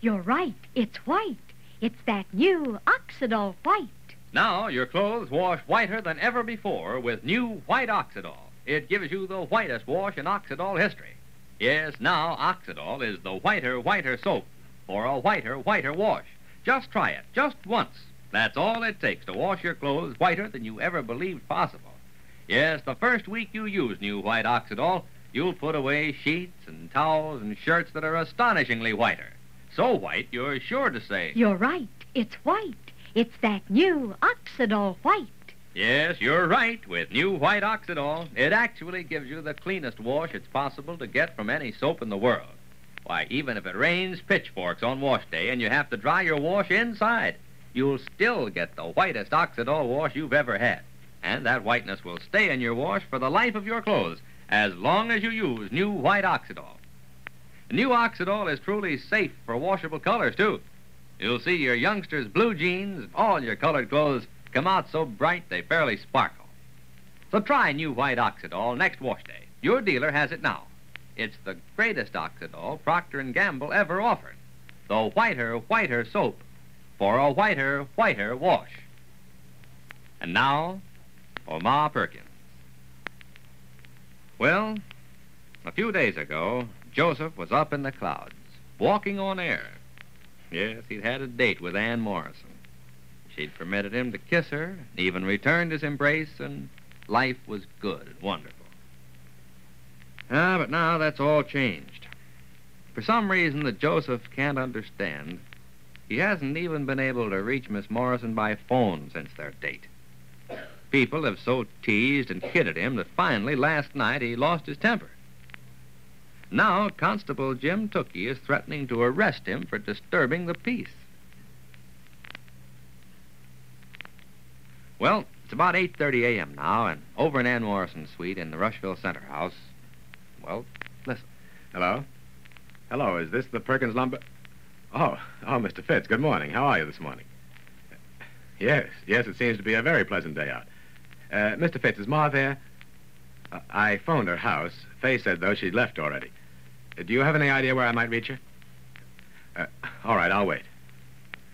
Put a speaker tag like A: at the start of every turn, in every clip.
A: You're right, it's white. It's that new Oxidol white.
B: Now your clothes wash whiter than ever before with new white Oxidol. It gives you the whitest wash in Oxidol history. Yes, now Oxidol is the whiter, whiter soap for a whiter, whiter wash. Just try it, just once. That's all it takes to wash your clothes whiter than you ever believed possible. Yes, the first week you use new white Oxidol, you'll put away sheets and towels and shirts that are astonishingly whiter. So white, you're sure to say,
A: You're right, it's white. It's that new Oxidol white.
B: Yes, you're right. With new white Oxidol, it actually gives you the cleanest wash it's possible to get from any soap in the world. Why, even if it rains pitchforks on wash day and you have to dry your wash inside, you'll still get the whitest Oxidol wash you've ever had. And that whiteness will stay in your wash for the life of your clothes, as long as you use new white Oxidol. New Oxidol is truly safe for washable colors, too. You'll see your youngsters' blue jeans, all your colored clothes, come out so bright they fairly sparkle. So try new white Oxidol next wash day. Your dealer has it now. It's the greatest Oxidol Procter & Gamble ever offered. The whiter, whiter soap for a whiter, whiter wash. And now, for Ma Perkins. Well, a few days ago, Joseph was up in the clouds, walking on air. Yes, he'd had a date with Ann Morrison. She'd permitted him to kiss her, even returned his embrace, and life was good and wonderful. Ah, but now that's all changed. For some reason that Joseph can't understand, he hasn't even been able to reach Miss Morrison by phone since their date. People have so teased and kidded him that finally last night he lost his temper. Now Constable Jim Tookie is threatening to arrest him for disturbing the peace. Well, it's about 8:30 a.m. now, and over in Ann Morrison's suite in the Rushville Center House. Well, listen.
C: Hello? Hello, is this the Perkins Lumber? Oh, oh, Mr. Fitz, good morning. How are you this morning? Yes, yes, it seems to be a very pleasant day out. Uh, Mr. Fitz, is Ma there? Uh, I phoned her house. Faye said, though, she'd left already. Do you have any idea where I might reach her? Uh, all right, I'll wait.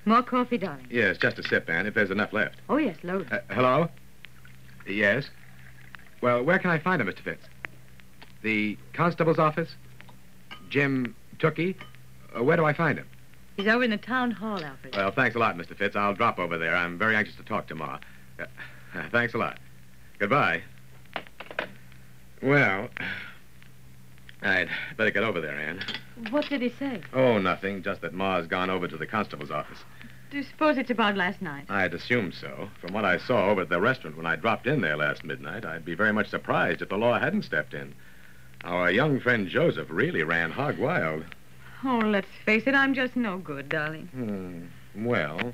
D: More coffee, darling.
C: Yes, just a sip, Ann, if there's enough left.
D: Oh, yes, load.
C: Uh, hello? Yes? Well, where can I find him, Mr. Fitz? The constable's office? Jim Tookie? Uh, where do I find him?
D: He's over in the town hall, Alfred.
C: Well, thanks a lot, Mr. Fitz. I'll drop over there. I'm very anxious to talk to Ma. Uh, thanks a lot. Goodbye. Well, I'd better get over there, Anne.
D: What did he say?
C: Oh, nothing. Just that Ma's gone over to the constable's office.
D: Do you suppose it's about last night?
C: I'd assume so. From what I saw over at the restaurant when I dropped in there last midnight, I'd be very much surprised if the law hadn't stepped in. Our young friend Joseph really ran hog wild.
D: Oh, let's face it, I'm just no good, darling.
C: Hmm. Well,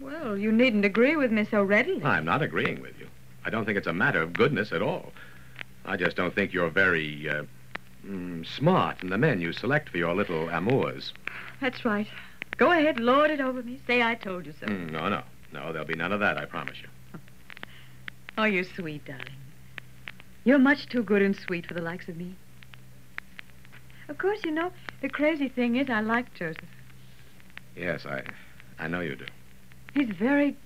D: Well, you needn't agree with me so readily.
C: I'm not agreeing with you. I don't think it's a matter of goodness at all. I just don't think you're very uh, mm, smart in the men you select for your little amours.
D: That's right. Go ahead, lord it over me. Say I told you so.
C: Mm, no, no. No, there'll be none of that, I promise you.
D: Oh, you're sweet, darling. You're much too good and sweet for the likes of me. Of course, you know, the crazy thing is I like Joseph.
C: Yes, I, I know you do.
D: He's very...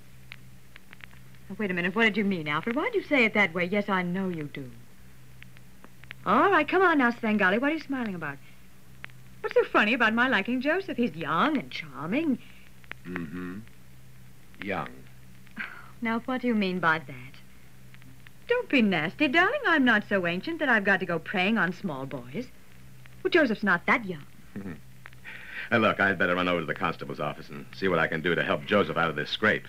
D: Oh, wait a minute. What did you mean, Alfred? Why'd you say it that way? Yes, I know you do. All right, come on now, Svengali. What are you smiling about? What's so funny about my liking Joseph? He's young and charming.
C: Mm-hmm. Young.
D: Now, what do you mean by that? Don't be nasty, darling. I'm not so ancient that I've got to go preying on small boys. Well, Joseph's not that young.
C: Hey, look, I'd better run over to the constable's office and see what I can do to help Joseph out of this scrape.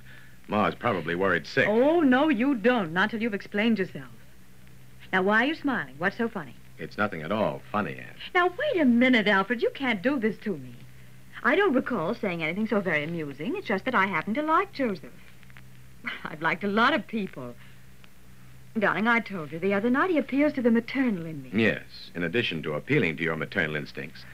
C: Ma's probably worried sick.
D: Oh, no, you don't. Not till you've explained yourself. Now, why are you smiling? What's so funny?
C: It's nothing at all funny, Anne.
D: Now, wait a minute, Alfred. You can't do this to me. I don't recall saying anything so very amusing. It's just that I happen to like Joseph. I've liked a lot of people. Darling, I told you the other night he appeals to the maternal in me.
C: Yes, in addition to appealing to your maternal instincts,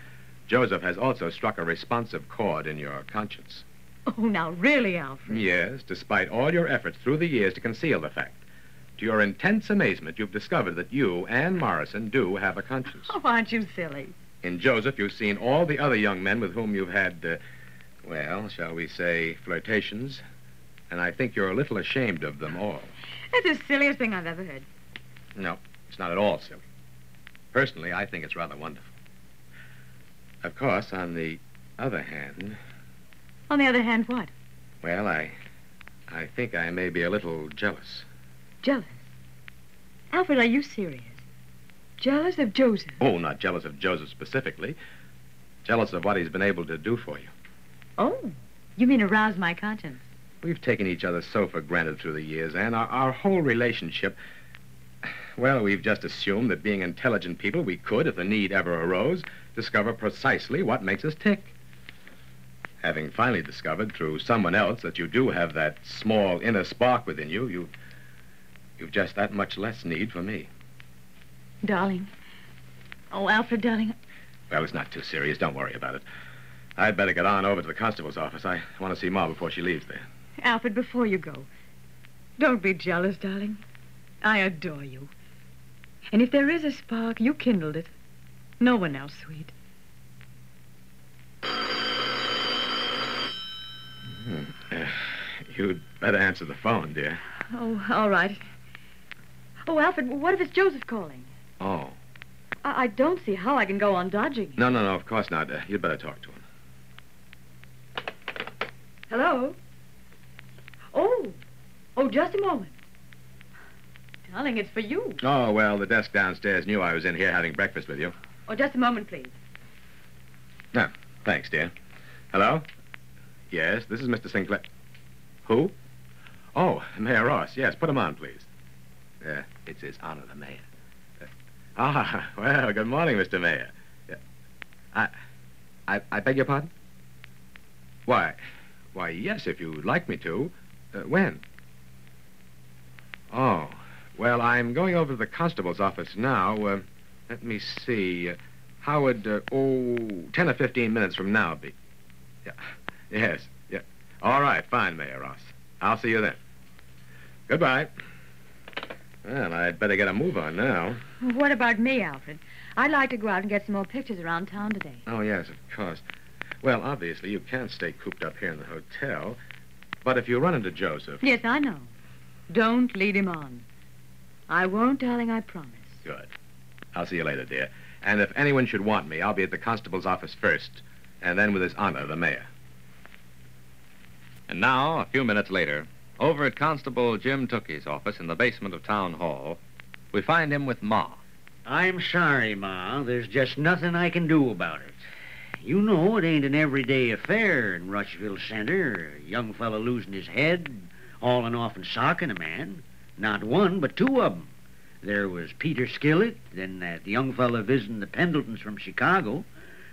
C: Joseph has also struck a responsive chord in your conscience.
D: Oh, now, really, Alfred.
C: Yes, despite all your efforts through the years to conceal the fact. To your intense amazement, you've discovered that you, Anne Morrison, do have a conscience.
D: Oh, aren't you silly?
C: In Joseph, you've seen all the other young men with whom you've had, uh, well, shall we say, flirtations. And I think you're a little ashamed of them all.
D: That's the silliest thing I've ever heard.
C: No, it's not at all silly. Personally, I think it's rather wonderful. Of course, on the other hand,
D: On the other hand, what?
C: well, I I think I may be a little jealous.
D: Jealous. Alfred, are you serious? Jealous of Joseph?
C: Oh, not jealous of Joseph specifically. Jealous of what he's been able to do for you.
D: Oh, you mean arouse my conscience?
C: We've taken each other so for granted through the years, and our, our whole relationship. Well, we've just assumed that being intelligent people, we could, if the need ever arose, discover precisely what makes us tick. Having finally discovered through someone else that you do have that small inner spark within you, you you've just that much less need for me.
D: Darling. Oh, Alfred, darling.
C: Well, it's not too serious. Don't worry about it. I'd better get on over to the constable's office. I want to see Ma before she leaves there.
D: Alfred, before you go, don't be jealous, darling. I adore you. And if there is a spark, you kindled it. No one else, sweet. Hmm.
C: You'd better answer the phone, dear.
D: Oh, all right. Oh, Alfred, what if it's Joseph calling?
C: Oh.
D: I, I don't see how I can go on dodging.
C: No, no, no, of course not. Uh, you'd better talk to him.
D: Hello? Oh, oh, just a moment. Darling, it's for you.
C: Oh, well, the desk downstairs knew I was in here having breakfast with you.
D: Oh, just a moment, please.
C: Ah, thanks, dear. Hello? Yes, this is Mr. Sinclair. Who? Oh, Mayor Ross. Yes, put him on, please. Uh, it's his honor, the mayor. Uh, ah, well, good morning, Mr. Mayor. Yeah. I, I, I beg your pardon? Why, why, yes, if you'd like me to. Uh, when? Oh, well, I'm going over to the constable's office now. Uh, let me see. Uh, how would, uh, oh, 10 or 15 minutes from now be? Yeah. Yes, yeah. All right, fine, Mayor Ross. I'll see you then. Goodbye. Well, I'd better get a move on now.
D: What about me, Alfred? I'd like to go out and get some more pictures around town today.
C: Oh, yes, of course. Well, obviously, you can't stay cooped up here in the hotel. But if you run into Joseph.
D: Yes, I know. Don't lead him on. I won't, darling, I promise.
C: Good. I'll see you later, dear. And if anyone should want me, I'll be at the constable's office first, and then with his honor, the mayor.
B: And now, a few minutes later, over at Constable Jim Tookey's office in the basement of Town Hall, we find him with Ma.
E: I'm sorry, Ma. There's just nothing I can do about it. You know it ain't an everyday affair in Rushville Center. A young fellow losing his head, hauling off and socking a man. Not one, but two of 'em. There was Peter Skillett, then that young fellow visiting the Pendletons from Chicago.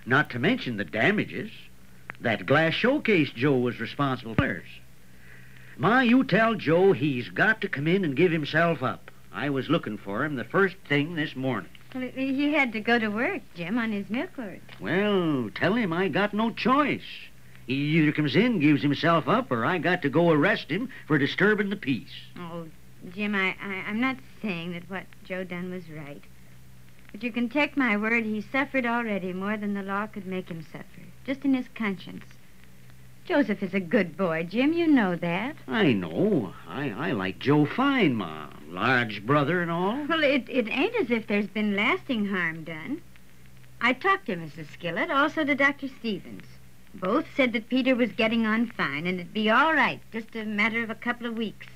E: Not to mention the damages. That glass showcase Joe was responsible for. Ma, you tell Joe he's got to come in and give himself up. I was looking for him the first thing this morning.
A: Well, he had to go to work, Jim, on his milk load.
E: Well, tell him I got no choice. He either comes in, gives himself up, or I got to go arrest him for disturbing the peace.
A: Oh, Jim, I, I, I'm not saying that what Joe done was right. But you can take my word, he suffered already more than the law could make him suffer, just in his conscience. Joseph is a good boy, Jim. You know that.
E: I know. I, I like Joe fine, Ma. Large brother and all.
A: Well, it, it ain't as if there's been lasting harm done. I talked to Mrs. Skillett, also to Dr. Stevens. Both said that Peter was getting on fine and it'd be all right, just a matter of a couple of weeks.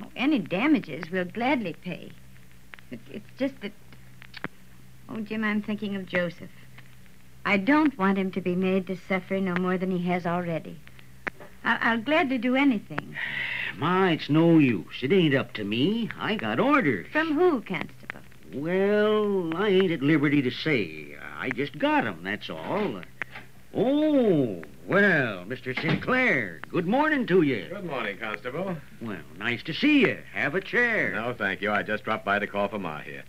A: Oh, any damages we'll gladly pay. It, it's just that. Oh, Jim, I'm thinking of Joseph. I don't want him to be made to suffer no more than he has already. I- I'll gladly do anything.
E: Ma, it's no use. It ain't up to me. I got orders.
A: From who, Constable?
E: Well, I ain't at liberty to say. I just got 'em, that's all. Oh, well, Mr. Sinclair, good morning to you.
C: Good morning, Constable.
E: Well, nice to see you. Have a chair.
C: No, thank you. I just dropped by to call for Ma here.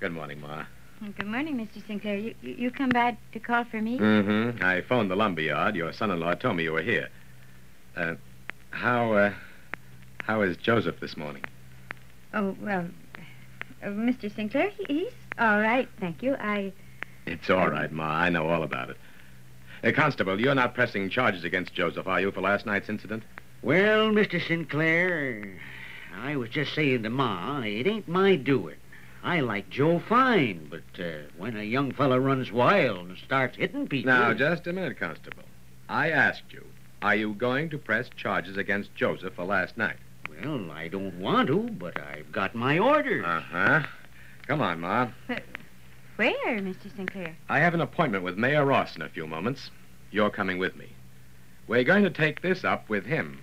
C: Good morning, Ma.
A: Good morning, Mr. Sinclair. You, you, you come by to call for me?
C: Mm-hmm. I phoned the lumber yard. Your son-in-law told me you were here. Uh, how, uh, how is Joseph this morning?
A: Oh, well, uh, Mr. Sinclair, he, he's all right, thank you. I.
C: It's all right, Ma. I know all about it. Uh, Constable, you're not pressing charges against Joseph, are you, for last night's incident?
E: Well, Mr. Sinclair, I was just saying to Ma, it ain't my doing. I like Joe fine, but uh, when a young fella runs wild and starts hitting people...
C: Now, just a minute, Constable. I asked you, are you going to press charges against Joseph for last night?
E: Well, I don't want to, but I've got my orders.
C: Uh-huh. Come on, Ma.
A: Where, Mr. Sinclair?
C: I have an appointment with Mayor Ross in a few moments. You're coming with me. We're going to take this up with him.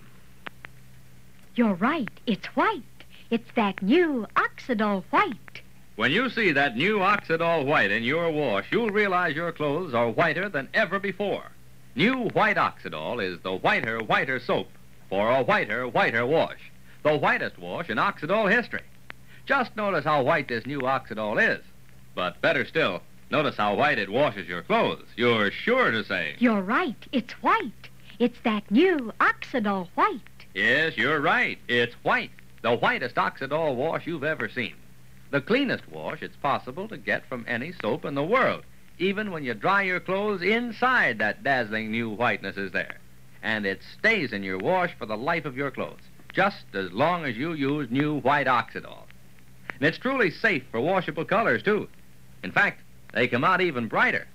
F: You're right. It's white. It's that new Oxidol white.
B: When you see that new Oxidol White in your wash, you'll realize your clothes are whiter than ever before. New White Oxidol is the whiter, whiter soap for a whiter, whiter wash. The whitest wash in Oxidol history. Just notice how white this new Oxidol is. But better still, notice how white it washes your clothes. You're sure to say.
F: You're right. It's white. It's that new Oxidol white.
B: Yes, you're right. It's white. The whitest Oxidol wash you've ever seen. The cleanest wash it's possible to get from any soap in the world. Even when you dry your clothes inside, that dazzling new whiteness is there. And it stays in your wash for the life of your clothes, just as long as you use new white Oxidol. And it's truly safe for washable colors, too. In fact, they come out even brighter.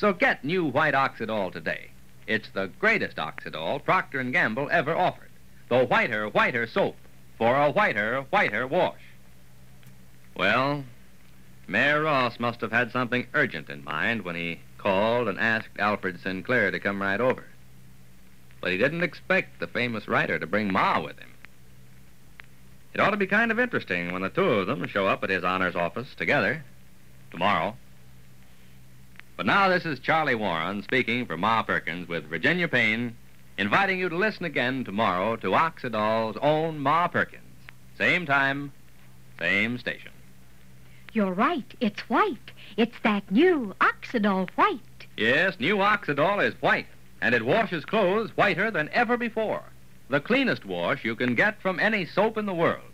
B: So get new white Oxidol today. It's the greatest Oxidol Procter & Gamble ever offered. The whiter, whiter soap for a whiter, whiter wash. Well, Mayor Ross must have had something urgent in mind when he called and asked Alfred Sinclair to come right over. But he didn't expect the famous writer to bring Ma with him. It ought to be kind of interesting when the two of them show up at his honors office together tomorrow. But now this is Charlie Warren speaking for Ma Perkins with Virginia Payne, inviting you to listen again tomorrow to Oxidol's own Ma Perkins. Same time, same station.
F: You're right. It's white. It's that new Oxidol white.
B: Yes, new Oxidol is white, and it washes clothes whiter than ever before. The cleanest wash you can get from any soap in the world.